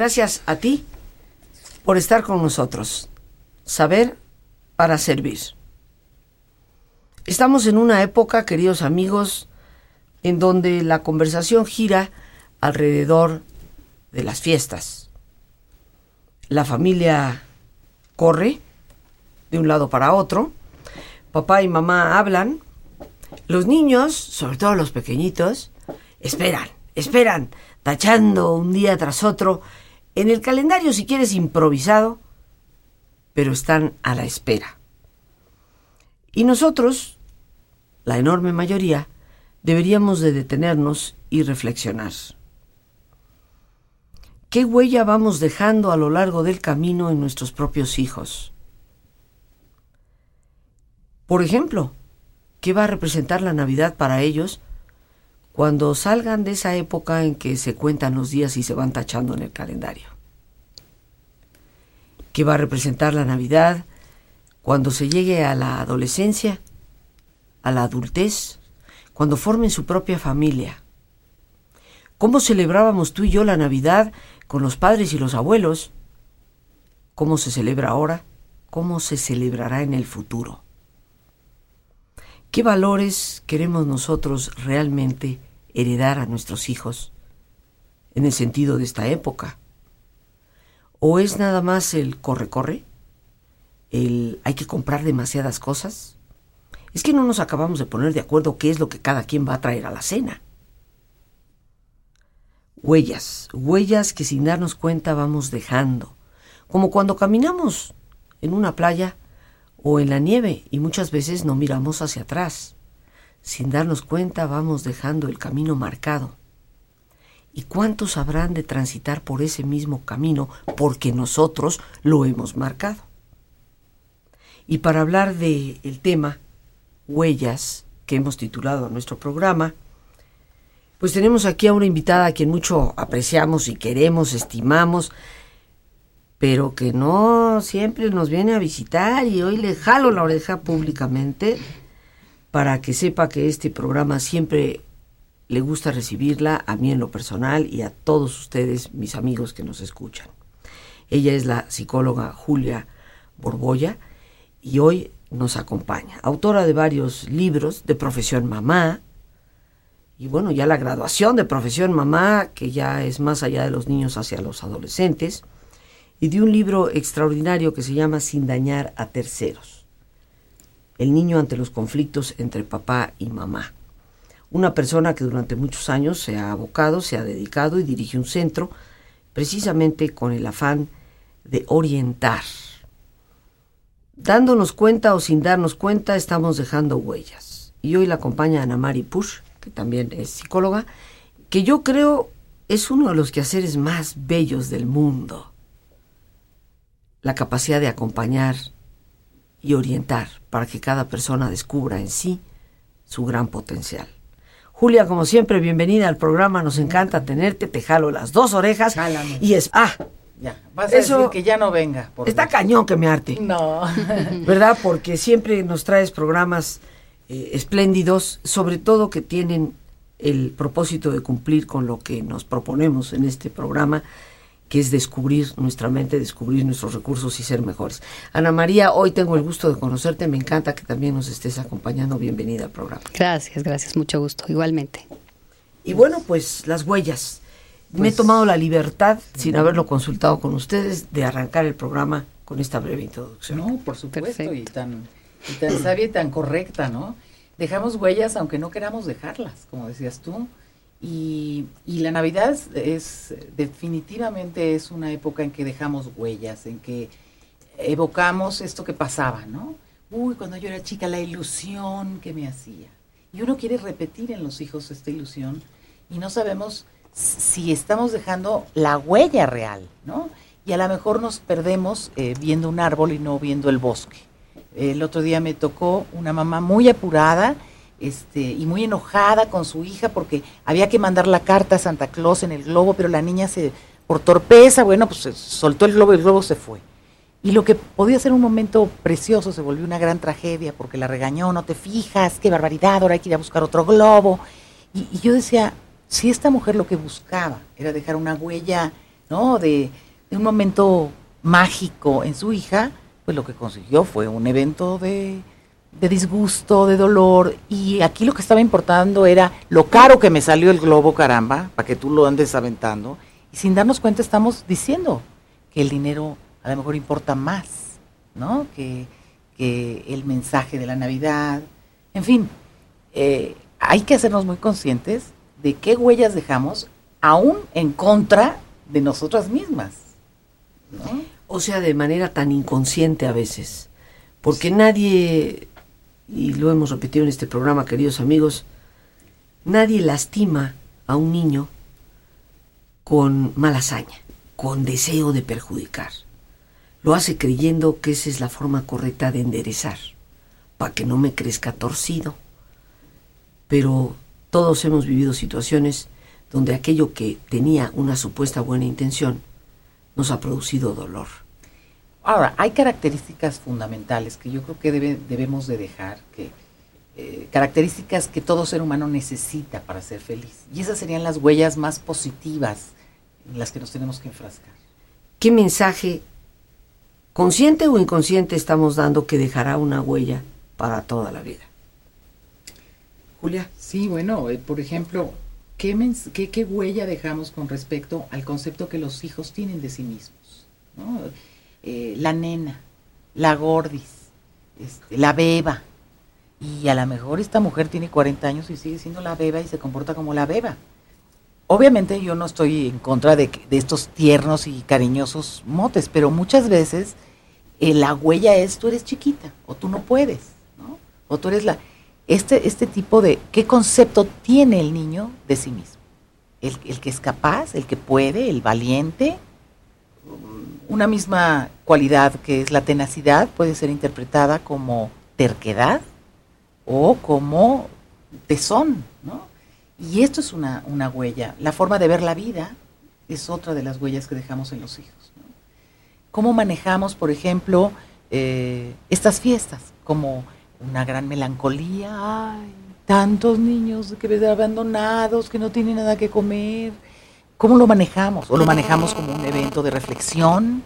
Gracias a ti por estar con nosotros. Saber para servir. Estamos en una época, queridos amigos, en donde la conversación gira alrededor de las fiestas. La familia corre de un lado para otro, papá y mamá hablan, los niños, sobre todo los pequeñitos, esperan, esperan, tachando un día tras otro, en el calendario si quieres improvisado, pero están a la espera. Y nosotros, la enorme mayoría, deberíamos de detenernos y reflexionar. ¿Qué huella vamos dejando a lo largo del camino en nuestros propios hijos? Por ejemplo, ¿qué va a representar la Navidad para ellos cuando salgan de esa época en que se cuentan los días y se van tachando en el calendario? ¿Qué va a representar la Navidad cuando se llegue a la adolescencia, a la adultez, cuando formen su propia familia? ¿Cómo celebrábamos tú y yo la Navidad con los padres y los abuelos? ¿Cómo se celebra ahora? ¿Cómo se celebrará en el futuro? ¿Qué valores queremos nosotros realmente heredar a nuestros hijos en el sentido de esta época? ¿O es nada más el corre-corre? ¿El hay que comprar demasiadas cosas? Es que no nos acabamos de poner de acuerdo qué es lo que cada quien va a traer a la cena. Huellas, huellas que sin darnos cuenta vamos dejando, como cuando caminamos en una playa o en la nieve y muchas veces no miramos hacia atrás. Sin darnos cuenta vamos dejando el camino marcado. ¿Y cuántos habrán de transitar por ese mismo camino porque nosotros lo hemos marcado? Y para hablar del el tema huellas que hemos titulado a nuestro programa, pues tenemos aquí a una invitada a quien mucho apreciamos y queremos, estimamos, pero que no siempre nos viene a visitar y hoy le jalo la oreja públicamente para que sepa que este programa siempre le gusta recibirla, a mí en lo personal y a todos ustedes, mis amigos que nos escuchan. Ella es la psicóloga Julia Borbolla y hoy nos acompaña, autora de varios libros de profesión mamá, y bueno, ya la graduación de profesión mamá, que ya es más allá de los niños hacia los adolescentes, y de un libro extraordinario que se llama Sin dañar a terceros. El niño ante los conflictos entre papá y mamá. Una persona que durante muchos años se ha abocado, se ha dedicado y dirige un centro precisamente con el afán de orientar. Dándonos cuenta o sin darnos cuenta, estamos dejando huellas. Y hoy la acompaña Ana Mari Push, que también es psicóloga, que yo creo es uno de los quehaceres más bellos del mundo la capacidad de acompañar y orientar para que cada persona descubra en sí su gran potencial. Julia, como siempre, bienvenida al programa, nos encanta tenerte, te jalo las dos orejas y es ah, ya, vas a decir que ya no venga. está cañón que me arte. No. ¿Verdad? Porque siempre nos traes programas eh, espléndidos, sobre todo que tienen el propósito de cumplir con lo que nos proponemos en este programa que es descubrir nuestra mente, descubrir nuestros recursos y ser mejores. Ana María, hoy tengo el gusto de conocerte, me encanta que también nos estés acompañando, bienvenida al programa. Gracias, gracias, mucho gusto, igualmente. Y bueno, pues las huellas. me he pues tomado la libertad, sin haberlo consultado con ustedes, de arrancar el programa con esta breve introducción. No, por supuesto, y tan, y tan sabia y tan correcta, ¿no? Dejamos huellas aunque no queramos dejarlas, como decías tú. Y, la Navidad es, definitivamente es una época en que dejamos huellas, en que evocamos esto que pasaba, ¿no? Uy, cuando yo era chica, la ilusión que me hacía. Y uno quiere repetir en los hijos esta ilusión y no sabemos si estamos dejando la huella real, ¿no? Y a lo mejor nos perdemos eh, viendo un árbol y no viendo el bosque. El otro día me tocó una mamá muy apurada este, y muy enojada con su hija porque había que mandar la carta a Santa Claus en el globo, pero la niña se, por torpeza, bueno, pues soltó el globo y el globo se fue. Y lo que podía ser un momento precioso se volvió una gran tragedia porque la regañó, no te fijas, qué barbaridad, ahora hay que ir a buscar otro globo. Y, y yo decía, si esta mujer lo que buscaba era dejar una huella ¿no? De, de un momento mágico en su hija, pues lo que consiguió fue un evento de, de disgusto, de dolor, y aquí lo que estaba importando era lo caro que me salió el globo, caramba, para que tú lo andes aventando, y sin darnos cuenta estamos diciendo que el dinero a lo mejor importa más, ¿no? Que, que el mensaje de la Navidad, en fin, eh, hay que hacernos muy conscientes de qué huellas dejamos, aún en contra de nosotras mismas, ¿no? O sea, de manera tan inconsciente a veces, porque nadie y lo hemos repetido en este programa, queridos amigos, nadie lastima a un niño con mala hazaña, con deseo de perjudicar. Lo hace creyendo que esa es la forma correcta de enderezar, para que no me crezca torcido. Pero todos hemos vivido situaciones donde aquello que tenía una supuesta buena intención nos ha producido dolor. Ahora, hay características fundamentales que yo creo que debe, debemos de dejar, que eh, características que todo ser humano necesita para ser feliz. Y esas serían las huellas más positivas en las que nos tenemos que enfrascar. ¿Qué mensaje, consciente o inconsciente, estamos dando que dejará una huella para toda la vida? Julia. Sí, bueno, eh, por ejemplo, ¿qué, qué, ¿qué huella dejamos con respecto al concepto que los hijos tienen de sí mismos? ¿no? Eh, la nena, la gordis, este, la beba. Y a lo mejor esta mujer tiene 40 años y sigue siendo la beba y se comporta como la beba. Obviamente yo no estoy en contra de, estos tiernos y cariñosos motes, pero muchas veces eh, la huella es tú eres chiquita o tú no puedes. O tú eres la... Este, este tipo de... ¿Qué concepto tiene el niño de sí mismo? El, el que es capaz, el que puede, el valiente, una misma cualidad que es la tenacidad puede ser interpretada como terquedad o como tesón, ¿no? Y esto es una, una huella. La forma de ver la vida es otra de las huellas que dejamos en los hijos. ¿Cómo manejamos, por ejemplo, eh, estas fiestas? Como una gran melancolía, ay, tantos niños que ven abandonados, que no tienen nada que comer. ¿Cómo lo manejamos? ¿O lo manejamos como un evento de reflexión?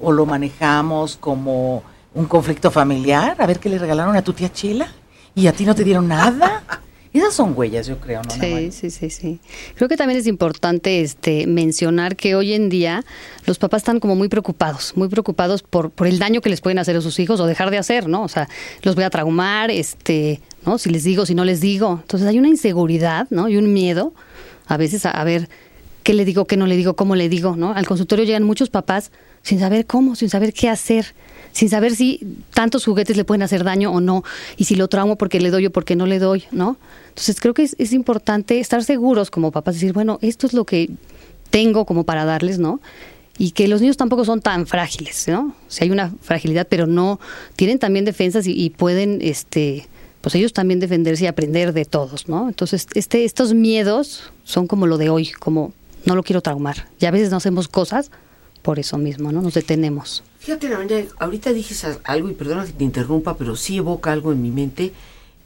¿O lo manejamos como un conflicto familiar? A ver qué le regalaron a tu tía Chila y a ti no te dieron nada. Esas son huellas, yo creo, ¿no? Sí, sí, sí, sí. Creo que también es importante este, mencionar que hoy en día los papás están como muy preocupados, muy preocupados por, por el daño que les pueden hacer a sus hijos o dejar de hacer, ¿no? O sea, los voy a traumar, este, ¿no? Si les digo, si no les digo. Entonces hay una inseguridad, ¿no? Y un miedo a veces a, a ver qué le digo, qué no le digo, cómo le digo, ¿no? Al consultorio llegan muchos papás sin saber cómo, sin saber qué hacer, sin saber si tantos juguetes le pueden hacer daño o no, y si lo traumo porque le doy o porque no le doy, ¿no? Entonces creo que es, es importante estar seguros como papás, decir, bueno, esto es lo que tengo como para darles, ¿no? Y que los niños tampoco son tan frágiles, ¿no? O hay una fragilidad, pero no, tienen también defensas y, y pueden, este, pues ellos también defenderse y aprender de todos, ¿no? Entonces, este, estos miedos son como lo de hoy, como no lo quiero traumar. Y a veces no hacemos cosas por eso mismo, ¿no? Nos detenemos. Fíjate, ahorita dijiste algo, y perdona que te interrumpa, pero sí evoca algo en mi mente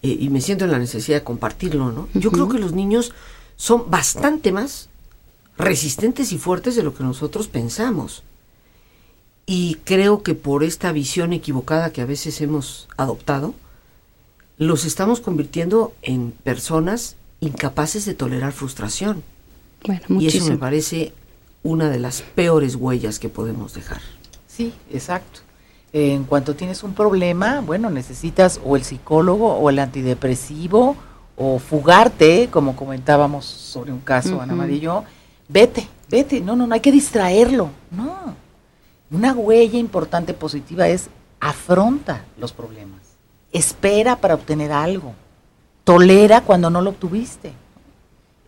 eh, y me siento en la necesidad de compartirlo, ¿no? Yo creo que los niños son bastante más resistentes y fuertes de lo que nosotros pensamos. Y creo que por esta visión equivocada que a veces hemos adoptado, los estamos convirtiendo en personas incapaces de tolerar frustración. Bueno, Y eso me parece una de las peores huellas que podemos dejar. Sí, exacto. En cuanto tienes un problema, bueno, necesitas o el psicólogo o el antidepresivo o fugarte, como comentábamos sobre un caso, Ana. María y yo, vete, vete, no, no, no hay que distraerlo, no. Una huella importante positiva es afronta los problemas, espera para obtener algo, tolera cuando no lo obtuviste.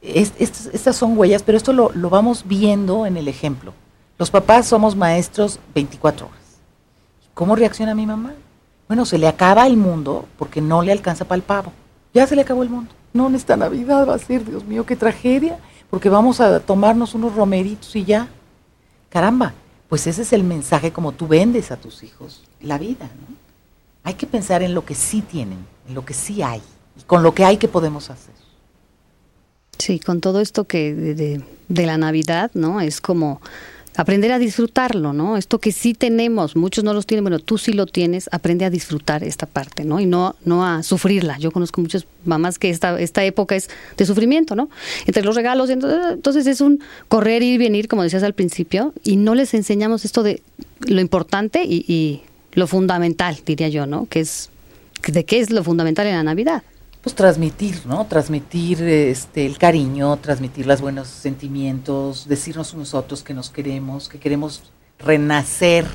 Es- est- estas son huellas, pero esto lo, lo vamos viendo en el ejemplo. Los papás somos maestros 24 horas. ¿Cómo reacciona mi mamá? Bueno, se le acaba el mundo porque no le alcanza para el pavo. Ya se le acabó el mundo. No, en esta Navidad va a ser, Dios mío, qué tragedia, porque vamos a tomarnos unos romeritos y ya. Caramba, pues ese es el mensaje como tú vendes a tus hijos la vida. Hay que pensar en lo que sí tienen, en lo que sí hay, y con lo que hay que podemos hacer. Sí, con todo esto que de, de- la Navidad, ¿no? Es como aprender a disfrutarlo, ¿no? Esto que sí tenemos, muchos no los tienen, bueno, tú sí lo tienes, aprende a disfrutar esta parte, ¿no? Y no, no a sufrirla. Yo conozco muchas mamás que esta, esta época es de sufrimiento, ¿no? Entre los regalos, entonces, es un correr, ir venir, como decías al principio, y no les enseñamos esto de lo importante y, y lo fundamental, diría yo, ¿no? Que es, de qué es lo fundamental en la Navidad pues transmitir, ¿no? Transmitir este el cariño, transmitir los buenos sentimientos, decirnos unos otros que nos queremos, que queremos renacer,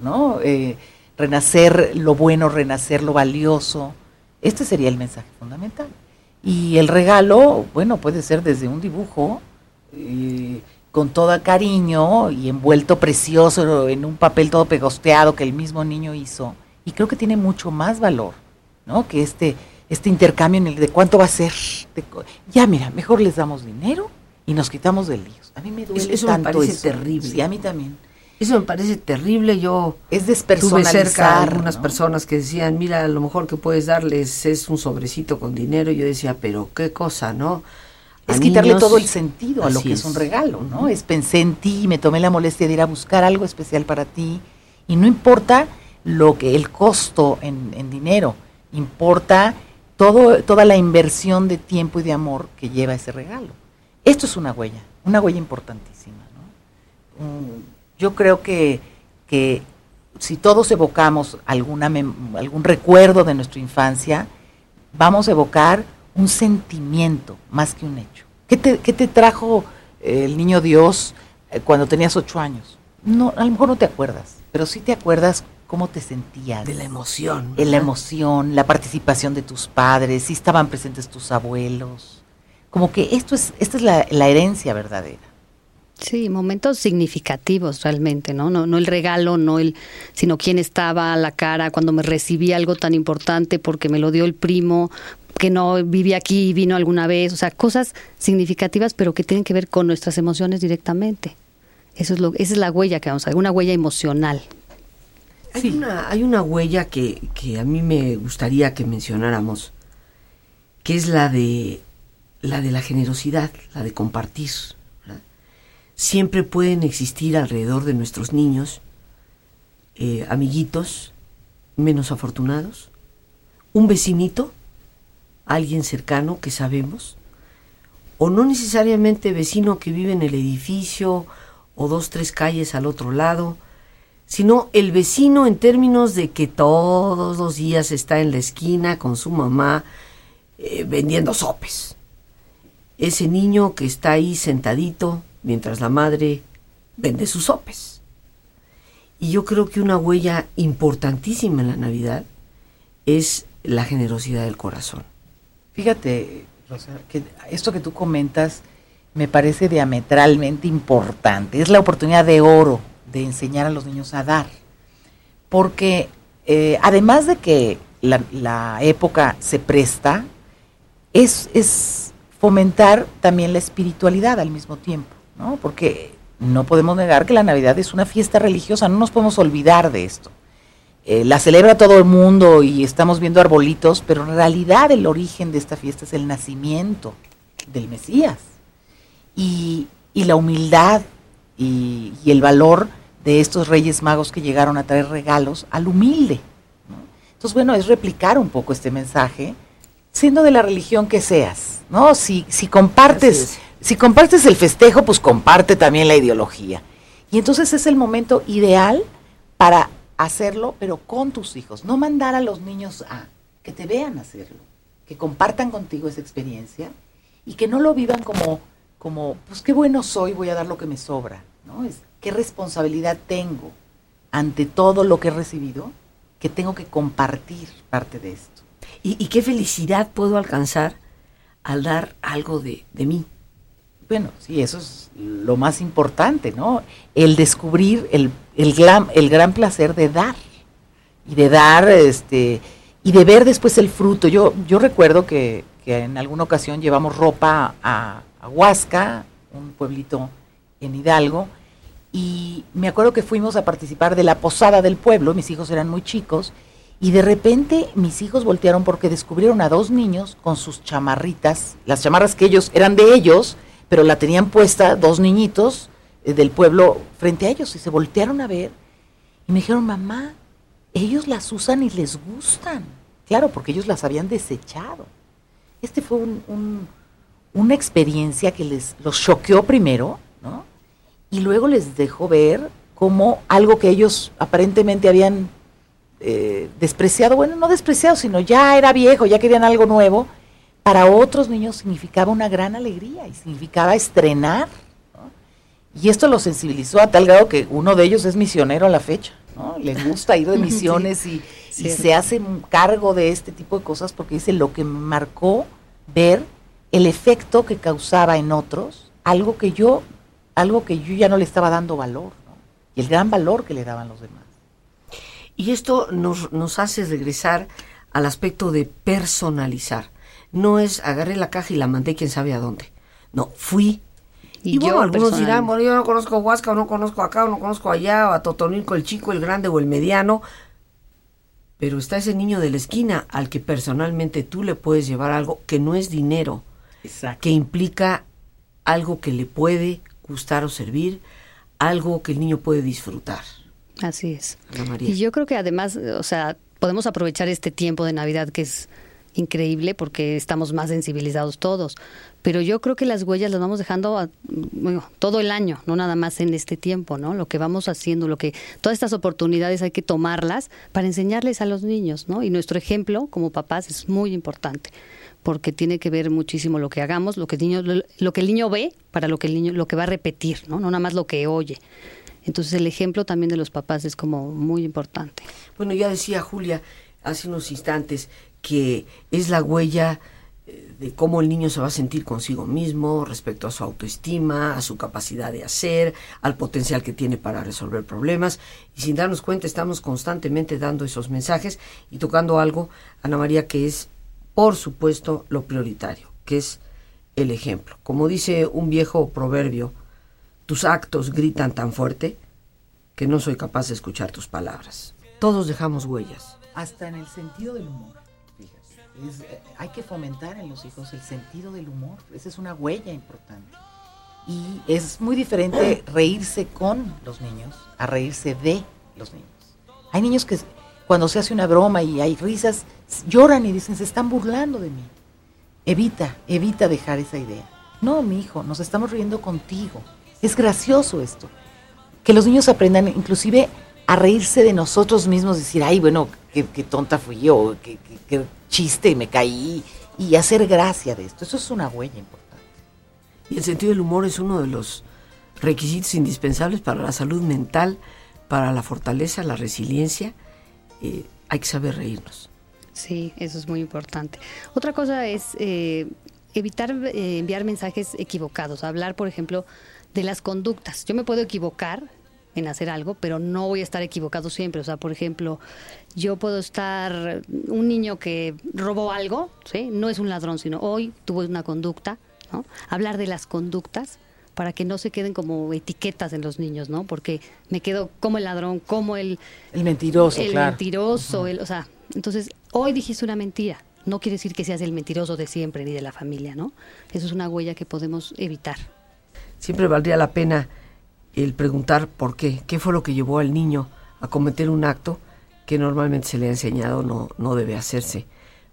¿no? Eh, renacer lo bueno, renacer lo valioso. Este sería el mensaje fundamental. Y el regalo, bueno, puede ser desde un dibujo, eh, con todo cariño y envuelto precioso en un papel todo pegosteado que el mismo niño hizo. Y creo que tiene mucho más valor, ¿no? Que este este intercambio en el de cuánto va a ser. ya, mira, mejor les damos dinero y nos quitamos de líos. A mí me duele eso tanto me parece terrible. Sí, a mí también. Eso me parece terrible. Yo es despersonalizar, tuve cerca a algunas personas que decían, mira, lo mejor que puedes darles es un sobrecito con dinero. Y yo decía, pero qué cosa, ¿no? es quitarle todo el sentido a lo que es. un regalo, ¿no? Es pensé en ti, me tomé la molestia de ir a buscar algo especial para ti y no importa lo que el costo en, en dinero, importa todo, toda la inversión de tiempo y de amor que lleva ese regalo. Esto es una huella, una huella importantísima. Mm, yo creo que, que si todos evocamos alguna algún recuerdo de nuestra infancia, vamos a evocar un sentimiento más que un hecho. ¿Qué te, qué te trajo el niño Dios eh, cuando tenías ocho años? No, a lo mejor no te acuerdas, pero sí te acuerdas cómo te sentías. De la emoción. En la emoción, la participación de tus padres, si estaban presentes tus abuelos. Como que esto es, esta es la, la herencia verdadera. Sí, momentos significativos realmente, ¿no? ¿no? No el regalo, no el, sino quién estaba a la cara cuando me recibí algo tan importante porque me lo dio el primo que no vivía aquí y vino alguna vez, o sea, cosas significativas pero que tienen que ver con nuestras emociones directamente. Eso es lo, esa es la huella que vamos a ver, una huella emocional hay, una, hay una huella que, a mí me gustaría que mencionáramos, que es la de la de la generosidad, la de compartir. Siempre pueden existir alrededor de nuestros niños eh, amiguitos menos afortunados, un vecinito, alguien cercano que sabemos, o no necesariamente vecino que vive en el edificio o dos, tres calles al otro lado, sino el vecino en términos de que todos los días está en la esquina con su mamá eh, vendiendo sopes. Ese niño que está ahí sentadito mientras la madre vende sus sopes. Y yo creo que una huella importantísima en la Navidad es la generosidad del corazón. Fíjate, Rosa, que esto que tú comentas me parece diametralmente importante. Es la oportunidad de oro de enseñar a los niños a dar. Porque eh, además de que la, época se presta, es, es, fomentar también la espiritualidad al mismo tiempo, ¿no? Porque no podemos negar que la Navidad es una fiesta religiosa, no nos podemos olvidar de esto. Eh, la celebra todo el mundo y estamos viendo arbolitos, pero en realidad el origen de esta fiesta es el nacimiento del Mesías. Y, y la humildad y, el valor de estos reyes magos que llegaron a traer regalos al humilde. Entonces, bueno, es replicar un poco este mensaje, siendo de la religión que seas, ¿no? Si, si compartes, si compartes el festejo, pues comparte también la ideología. Y entonces es el momento ideal para hacerlo, pero con tus hijos, no mandar a los niños a que te vean hacerlo, que compartan contigo esa experiencia y que no lo vivan como como, pues qué bueno soy, voy a dar lo que me sobra, ¿no? Es qué responsabilidad tengo ante todo lo que he recibido, que tengo que compartir parte de esto. ¿Y, qué felicidad puedo alcanzar al dar algo de, mí? Bueno, sí, eso es lo más importante, ¿no? El descubrir el, el, gran, el gran placer de dar y de dar, este, y de ver después el fruto. Yo, yo recuerdo que, que en alguna ocasión llevamos ropa a, Huasca, un pueblito en Hidalgo, y me acuerdo que fuimos a participar de la posada del pueblo, mis hijos eran muy chicos, y de repente mis hijos voltearon porque descubrieron a dos niños con sus chamarritas, las chamarras que ellos eran de ellos, pero la tenían puesta dos niñitos eh, del pueblo frente a ellos y se voltearon a ver y me dijeron, mamá, ellos las usan y les gustan. Claro, porque ellos las habían desechado. Este fue una experiencia que les los choqueó primero, ¿no? Y luego les dejó ver como algo que ellos aparentemente habían eh, despreciado, bueno, no despreciado, sino ya era viejo, ya querían algo nuevo, para otros niños significaba una gran alegría y significaba estrenar. Y esto lo sensibilizó a tal grado que uno de ellos es misionero a la fecha. ¿no? Le gusta ir de misiones y, se hace cargo de este tipo de cosas porque dice lo que me marcó ver el efecto que causaba en otros, algo que yo, algo que yo ya no le estaba dando valor, y el gran valor que le daban los demás. Y esto nos, nos hace regresar al aspecto de personalizar. No es agarré la caja y la mandé quién sabe a dónde. No, fui. Y, bueno, algunos dirán, bueno, yo no conozco a Huasca, o no conozco acá, o no conozco allá, o a Totonilco, el chico, el grande o el mediano. Pero está ese niño de la esquina al que personalmente tú le puedes llevar algo que no es dinero, que implica algo que le puede gustar o servir, algo que el niño puede disfrutar. Así es. Y yo creo que además, o sea, podemos aprovechar este tiempo de Navidad que es increíble porque estamos más sensibilizados todos. Pero yo creo que las huellas las vamos dejando todo el año, no nada más en este tiempo, ¿no? Lo que vamos haciendo, lo que todas estas oportunidades hay que tomarlas para enseñarles a los niños, ¿no? Y nuestro ejemplo como papás es muy importante porque tiene que ver muchísimo lo que hagamos, lo que el niño lo que el niño ve para lo que el niño lo que va a repetir, ¿no? No nada más lo que oye. Entonces el ejemplo también de los papás es como muy importante. Bueno, ya decía Julia hace unos instantes que es la huella eh, de cómo el niño se va a sentir consigo mismo respecto a su autoestima, a su capacidad de hacer, al potencial que tiene para resolver problemas. Y sin darnos cuenta estamos constantemente dando esos mensajes y tocando algo, Ana María, que es, por supuesto, lo prioritario, que es el ejemplo. Como dice un viejo proverbio, tus actos gritan tan fuerte que no soy capaz de escuchar tus palabras. Todos dejamos huellas. Hasta en el sentido del humor. Eh, hay que fomentar en los hijos el sentido del humor. Esa es una huella importante. Y es muy diferente reírse con los niños a reírse de los niños. Hay niños que cuando se hace una broma y hay risas, lloran y dicen, se están burlando de mí. Evita, evita dejar esa idea. No, mi hijo, nos estamos riendo contigo. Es gracioso esto. Que los niños aprendan inclusive a reírse de nosotros mismos, decir, ay, bueno, qué, tonta fui yo, qué, qué, chiste, me caí, y hacer gracia de esto. Eso es una huella importante. Y el sentido del humor es uno de los requisitos indispensables para la salud mental, para la fortaleza, la resiliencia. Eh, hay que saber reírnos. Sí, eso es muy importante. Otra cosa es eh, evitar eh, enviar mensajes equivocados, hablar, por ejemplo, de las conductas. Yo me puedo equivocar en hacer algo, pero no voy a estar equivocado siempre. O sea, por ejemplo, yo puedo estar, un niño que robó algo, ¿sí? no es un ladrón, sino hoy tuvo una conducta, ¿no? Hablar de las conductas para que no se queden como etiquetas en los niños, ¿no? Porque me quedo como el ladrón, como el... El mentiroso, el mentiroso, el, o sea, entonces, hoy dijiste una mentira. No quiere decir que seas el mentiroso de siempre ni de la familia, ¿no? Eso es una huella que podemos evitar siempre valdría la pena el preguntar por qué, qué fue lo que llevó al niño a cometer un acto que normalmente se le ha enseñado no, no debe hacerse,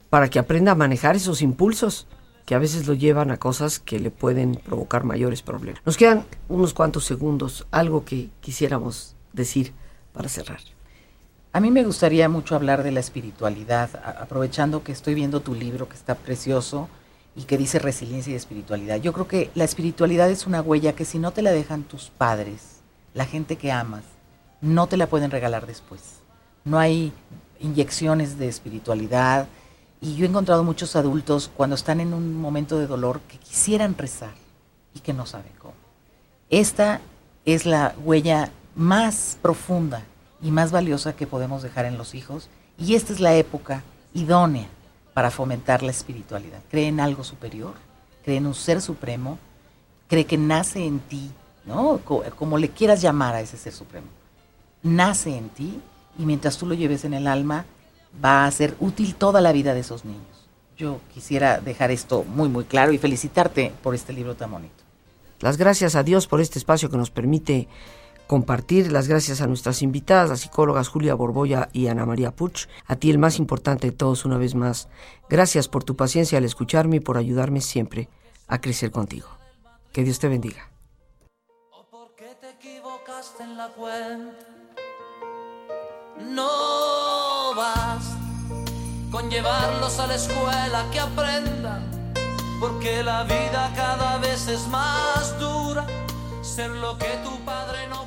para que aprenda a manejar esos impulsos que a veces lo llevan a cosas que le pueden provocar mayores problemas. Nos quedan unos cuantos segundos, algo que quisiéramos decir para cerrar. A mí me gustaría mucho hablar de la espiritualidad, aprovechando que estoy viendo tu libro que está precioso y que dice resiliencia y espiritualidad. Yo creo que la espiritualidad es una huella que si no te la dejan tus padres, la gente que amas, no te la pueden regalar después. No hay inyecciones de espiritualidad y yo he encontrado muchos adultos cuando están en un momento de dolor que quisieran rezar y que no saben cómo. Esta es la huella más profunda y más valiosa que podemos dejar en los hijos y esta es la época idónea para fomentar la espiritualidad. Cree en algo superior, cree en un ser supremo, cree que nace en ti, ¿no? Como le quieras llamar a ese ser supremo. Nace en ti y mientras tú lo lleves en el alma, va a ser útil toda la vida de esos niños. Yo quisiera dejar esto muy, muy claro y felicitarte por este libro tan bonito. Las gracias a Dios por este espacio que nos permite compartir. Las gracias a nuestras invitadas, las psicólogas Julia Borboya y Ana María Puch. A ti el más importante de todos una vez más. Gracias por tu paciencia al escucharme y por ayudarme siempre a crecer contigo. Que Dios te bendiga. te equivocaste en la No llevarlos a la escuela que aprendan, porque la vida cada vez es más dura, ser lo que tu padre no